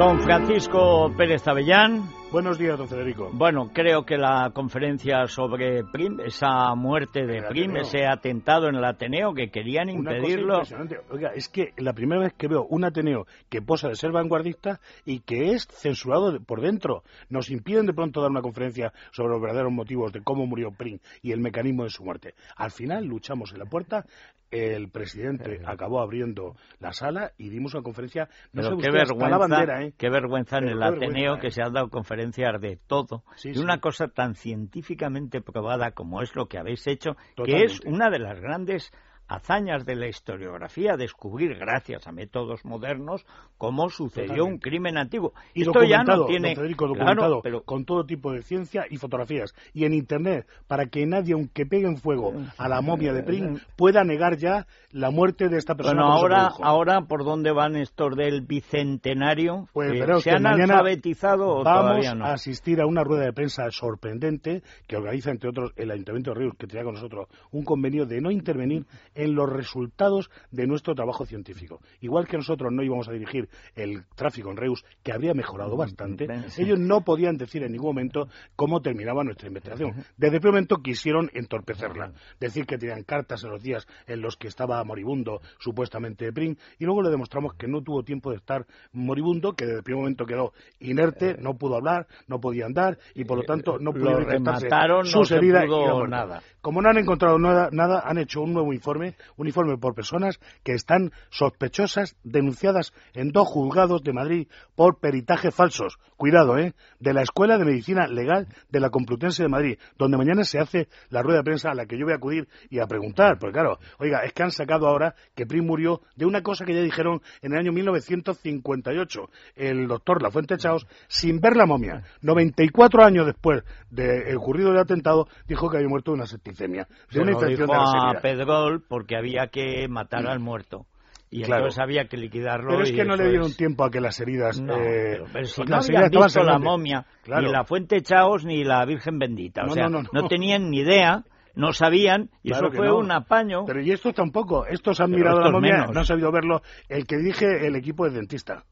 Don Francisco Pérez Avellán. Buenos días, don Federico. Bueno, creo que la conferencia sobre Prim, esa muerte de Prim, ese atentado en el Ateneo que querían impedirlo. Oiga, es que la primera vez que veo un Ateneo que posa de ser vanguardista y que es censurado por dentro, nos impiden de pronto dar una conferencia sobre los verdaderos motivos de cómo murió Prim y el mecanismo de su muerte. Al final luchamos en la puerta el presidente acabó abriendo la sala y dimos una conferencia. No sé qué vergüenza, la bandera, ¿eh? qué vergüenza en el Ateneo que ¿eh? se han dado conferencias de todo, de una cosa tan científicamente probada como es lo que habéis hecho, que es una de las grandes hazañas de la historiografía descubrir, gracias a métodos modernos, cómo sucedió un crimen antiguo. Y Esto ya no tiene documentado pero... con todo tipo de ciencia y fotografías y en internet para que nadie, aunque pegue en fuego a la momia de Prim, pueda negar ya la muerte de esta persona. Bueno, ahora, ahora por dónde van estos del bicentenario, pues, ¿se han alfabetizado o no? a asistir a una rueda de prensa sorprendente que organiza entre otros el Ayuntamiento de Ríos que tenía con nosotros un convenio de no intervenir en los resultados de nuestro trabajo científico. Igual que nosotros no íbamos a dirigir el tráfico en Reus, que había mejorado bastante, ellos no podían decir en ningún momento cómo terminaba nuestra investigación. Desde el primer momento quisieron entorpecerla, decir que tenían cartas en los días en los que estaba moribundo supuestamente Prim, y luego le demostramos que no tuvo tiempo de estar moribundo, que desde el primer momento quedó inerte, no pudo hablar, no podía andar, y por lo tanto no pudo remataron, sus heridas y nada. Como no han encontrado nada, nada, han hecho un nuevo informe un informe por personas que están sospechosas, denunciadas en dos juzgados de Madrid por peritaje falsos. Cuidado, ¿eh? De la Escuela de Medicina Legal de la Complutense de Madrid, donde mañana se hace la rueda de prensa a la que yo voy a acudir y a preguntar. Porque claro, oiga, es que han sacado ahora que Prim murió de una cosa que ya dijeron en el año 1958 el doctor Lafuente Chaos sin ver la momia. 94 años después de ocurrido el atentado, dijo que había muerto de una septicemia, de una infección de la Pedrol porque había que matar al muerto. Y entonces había que liquidarlo. Pero es que no le dieron tiempo a que las heridas. No, eh, pero, si no habían visto la momia, ni la Fuente Chaos ni la Virgen Bendita. O sea, no, tenían ni idea no sabían y eso fue un apaño. Pero y estos tampoco, estos han mirado la momia, no han sabido verlo. El que dije el equipo de dentista.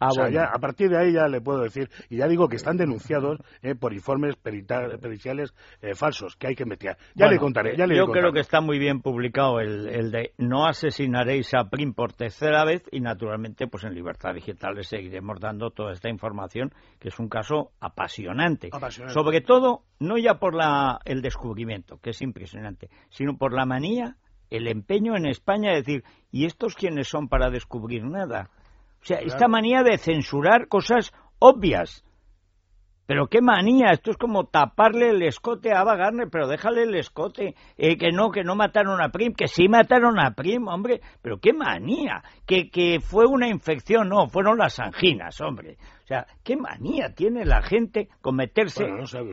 Ah, a partir de ahí ya le puedo decir, y ya digo que están denunciados eh, por informes periciales eh, falsos que hay que meter. Ya le contaré. Ya le yo creo que está muy bien publicado el, de no asesinaréis a Prim por tercera vez y naturalmente pues en Libertad Digital le seguiremos dando toda esta información que es un caso apasionante. Sobre todo no ya por la, el descubrimiento, que es impresionante, sino por la manía, el empeño en España de decir, ¿y estos quiénes son para descubrir nada? O sea, esta manía de censurar cosas obvias. Pero qué manía, esto es como taparle el escote a Ava Garner, pero déjale el escote, eh, que no, que no mataron a Prim, que sí mataron a Prim, hombre, pero qué manía, que, que fue una infección, no, fueron las anginas, hombre. O sea, qué manía tiene la gente con meterse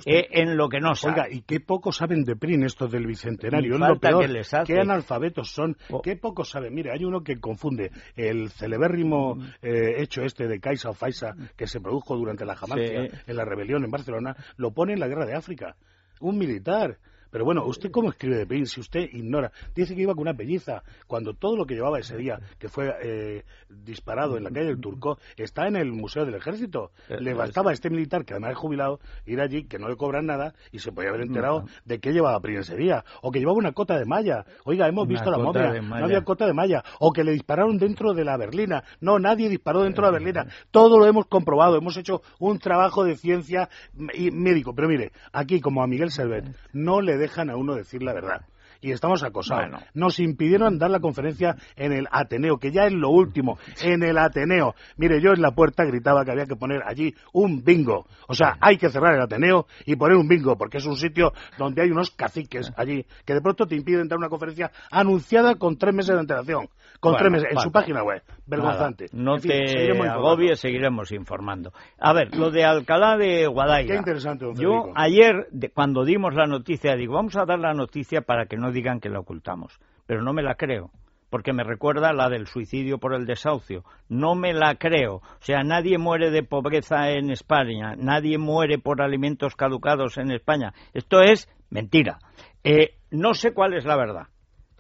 eh, en lo que no sabe. Oiga, y qué poco saben de PRIN estos del Bicentenario. Es lo peor. Qué analfabetos son. Oh. Qué poco saben. Mire, hay uno que confunde el celebérrimo mm. eh, hecho este de Caixa o Faisa que se produjo durante la Jamancia en la rebelión en Barcelona, lo pone en la guerra de África. Un militar pero bueno, ¿usted cómo escribe de Prim si usted ignora? Dice que iba con una pelliza, cuando todo lo que llevaba ese día, que fue eh, disparado en la calle del Turco, está en el Museo del Ejército. Eh, le bastaba a este militar, que además es jubilado, ir allí, que no le cobran nada, y se podía haber enterado de qué llevaba Prim ese día. O que llevaba una cota de malla. Oiga, hemos visto la momia, no había cota de malla. O que le dispararon dentro de la berlina. No, nadie disparó dentro de la berlina. Todo lo hemos comprobado. Hemos hecho un trabajo de ciencia y médico. Pero mire, aquí, como a Miguel Servet, no le dejan a uno decir la verdad y estamos acosados. Nos impidieron dar la conferencia en el Ateneo, que ya es lo último, en el Ateneo. Mire, yo en la puerta gritaba que había que poner allí un bingo. O sea, hay que cerrar el Ateneo y poner un bingo, porque es un sitio donde hay unos caciques allí que de pronto te impiden dar una conferencia anunciada con tres meses de antelación. Con tres meses, en su página web. Vergonzante. no te agobies, seguiremos informando. A ver, lo de Alcalá de Guadalajara. Qué interesante, Yo ayer, cuando dimos la noticia, digo, vamos a dar la noticia para que no digan que la ocultamos. Pero no me la creo. porque me recuerda la del suicidio por el desahucio. No me la creo. O sea, nadie muere de pobreza en España, nadie muere por alimentos caducados en España. Esto es mentira. Eh, no sé cuál es la verdad.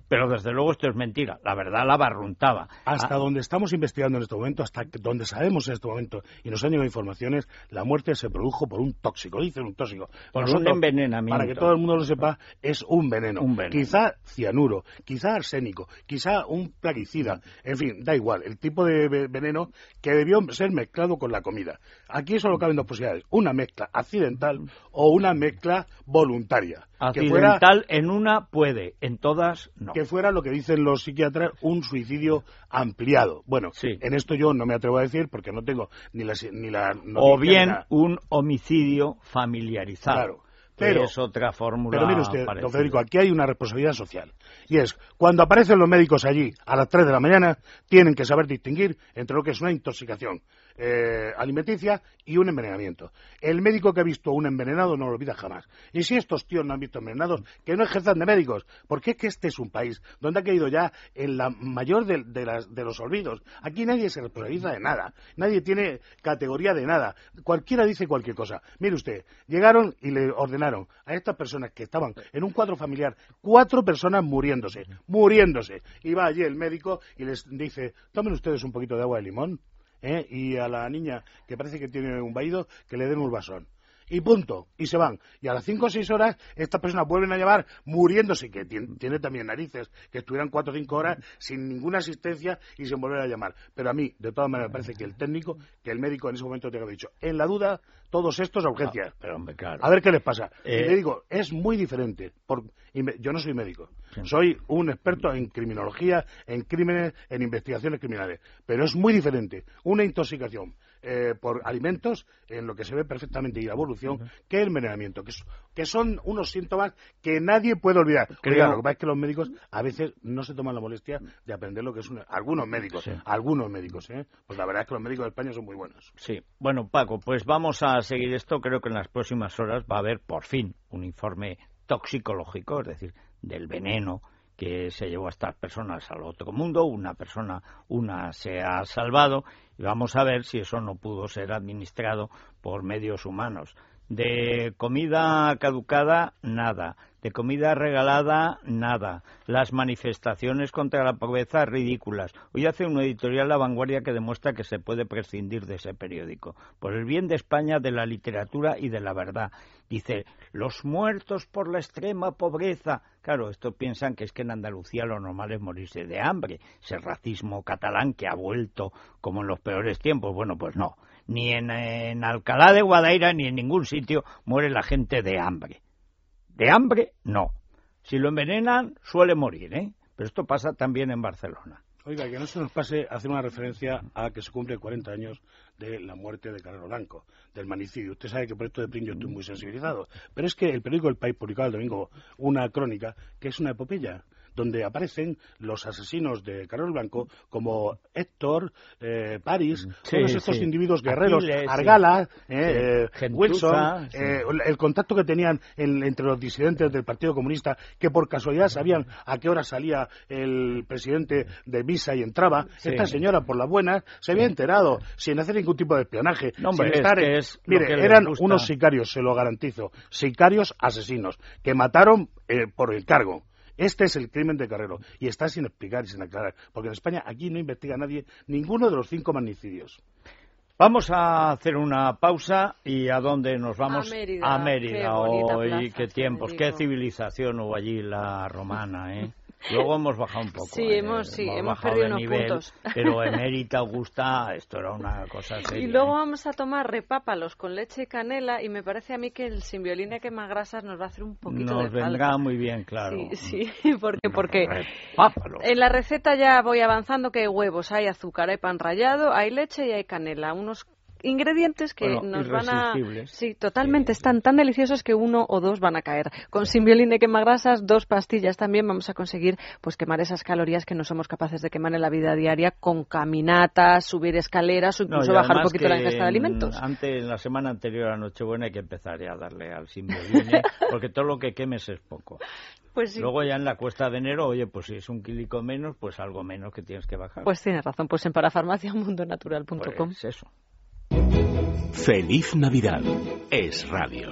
Pero desde luego esto es mentira. La verdad la barruntaba. Hasta ah. donde estamos investigando en este momento, hasta donde sabemos en este momento y nos han llegado informaciones, la muerte se produjo por un tóxico. Dicen un tóxico. Por un envenenamiento. Para que todo el mundo lo sepa, es un veneno. un veneno. Quizá cianuro, quizá arsénico, quizá un plaguicida. En fin, da igual. El tipo de veneno que debió ser mezclado con la comida. Aquí solo caben dos posibilidades. Una mezcla accidental o una mezcla voluntaria. Accidental en una puede, en todas no. Que fuera lo que dicen los psiquiatras, un suicidio ampliado. Bueno, en esto yo no me atrevo a decir porque no tengo ni la... Ni la o bien un homicidio familiarizado. Claro. Pero, es otra fórmula. Pero mire usted, don Federico, aquí hay una responsabilidad social. Y es, cuando aparecen los médicos allí a las 3 de la mañana, tienen que saber distinguir entre lo que es una intoxicación eh, alimenticia y un envenenamiento. El médico que ha visto un envenenado no lo olvida jamás. Y si estos tíos no han visto envenenados, que no ejerzan de médicos, porque es que este es un país donde ha caído ya en la mayor de, de los olvidos. Aquí nadie se responsabiliza de nada, nadie tiene categoría de nada. Cualquiera dice cualquier cosa. Mire usted, llegaron y le ordenaron a estas personas que estaban en un cuadro familiar, cuatro personas muriéndose, muriéndose. Y va allí el médico y les dice, tomen ustedes un poquito de agua de limón ¿eh? y a la niña que parece que tiene un vaído que le den un vasón y punto, y se van. Y a las cinco o seis horas, estas personas vuelven a llamar muriéndose, que tiene, también narices, que estuvieran cuatro o cinco horas sin ninguna asistencia y sin volver a llamar. Pero a mí, de todas maneras, me parece que el técnico, que el médico en ese momento te ha dicho, en la duda, todos estos a urgencias. Ah, a ver qué les pasa. Y le eh, digo, es muy diferente. yo no soy médico, soy un experto en criminología, en crímenes, en investigaciones criminales. Pero es muy diferente una intoxicación eh, por alimentos, en lo que se ve perfectamente y la evolución, que el envenenamiento, que, son unos síntomas que nadie puede olvidar. lo que pasa es que los médicos a veces no se toman la molestia de aprender lo que es algunos médicos, algunos médicos, ¿eh? Pues la verdad es que los médicos de España son muy buenos. Sí, bueno, Paco, pues vamos a seguir esto. Creo que en las próximas horas va a haber por fin un informe toxicológico, es decir, del veneno que se llevó a estas personas al otro mundo, una persona, una se ha salvado, y vamos a ver si eso no pudo ser administrado por medios humanos. De comida caducada, nada. De comida regalada, nada. Las manifestaciones contra la pobreza, ridículas. Hoy hace un editorial La Vanguardia que demuestra que se puede prescindir de ese periódico. Por el bien de España, de la literatura y de la verdad. Dice, los muertos por la extrema pobreza. Claro, esto piensan que es que en Andalucía lo normal es morirse de hambre. Ese racismo catalán que ha vuelto como en los peores tiempos. Bueno, pues no. Ni en, Alcalá de Guadaira ni en ningún sitio muere la gente de hambre. De hambre, no. Si lo envenenan, suele morir, ¿eh? Pero esto pasa también en Barcelona. Oiga, que no se nos pase hacer una referencia a que se cumple 40 años de la muerte de Carlos Blanco, del manicidio. Usted sabe que por esto de Prin yo estoy muy sensibilizado. Pero es que el periódico El País publicaba el domingo una crónica que es una epopeya donde aparecen los asesinos de Carlos Blanco como Héctor, eh, París, todos estos individuos guerreros, Argala, eh, Wilson, eh, el contacto que tenían entre los disidentes del Partido Comunista, que por casualidad sabían a qué hora salía el presidente de Visa y entraba. Esta señora, por la buena, se había enterado, sin hacer ningún tipo de espionaje. mire, eran unos sicarios, se lo garantizo, sicarios asesinos, que mataron por el cargo. Este es el crimen de Carrero y está sin explicar y sin aclarar, porque en España aquí no investiga nadie ninguno de los cinco magnicidios. Vamos a hacer una pausa y a dónde nos vamos? A Mérida. Hoy, qué tiempos, qué civilización hubo allí la romana, ¿eh? Luego hemos bajado un poco. Sí, ¿eh? hemos, sí, hemos, perdido unos puntos. Pero emérita Augusta, esto era una cosa seria. Y luego ¿eh? vamos a tomar repápalos con leche y canela y me parece a mí que el simbioline grasas nos va a hacer un poquito nos de Nos vendrá muy bien, claro. Sí, sí porque, porque en la receta ya voy avanzando que hay huevos, hay azúcar, hay pan rallado, hay leche y hay canela. Unos ingredientes que nos van a... Sí, totalmente. Están tan deliciosos que uno o dos van a caer. Con Simbiolin de quemagrasas, dos pastillas también vamos a conseguir pues quemar esas calorías que no somos capaces de quemar en la vida diaria con caminatas, subir escaleras o incluso bajar un poquito la ingesta de alimentos. Antes, en la semana anterior a Nochebuena hay que empezar ya a darle al Simbiolin porque todo lo que quemes es poco. Pues Luego ya en la cuesta de enero, oye, pues si es un kilico menos, pues algo menos que tienes que bajar. Pues tienes razón, pues en parafarmaciamundonatural.com. Pues eso. Feliz Navidad. Es radio.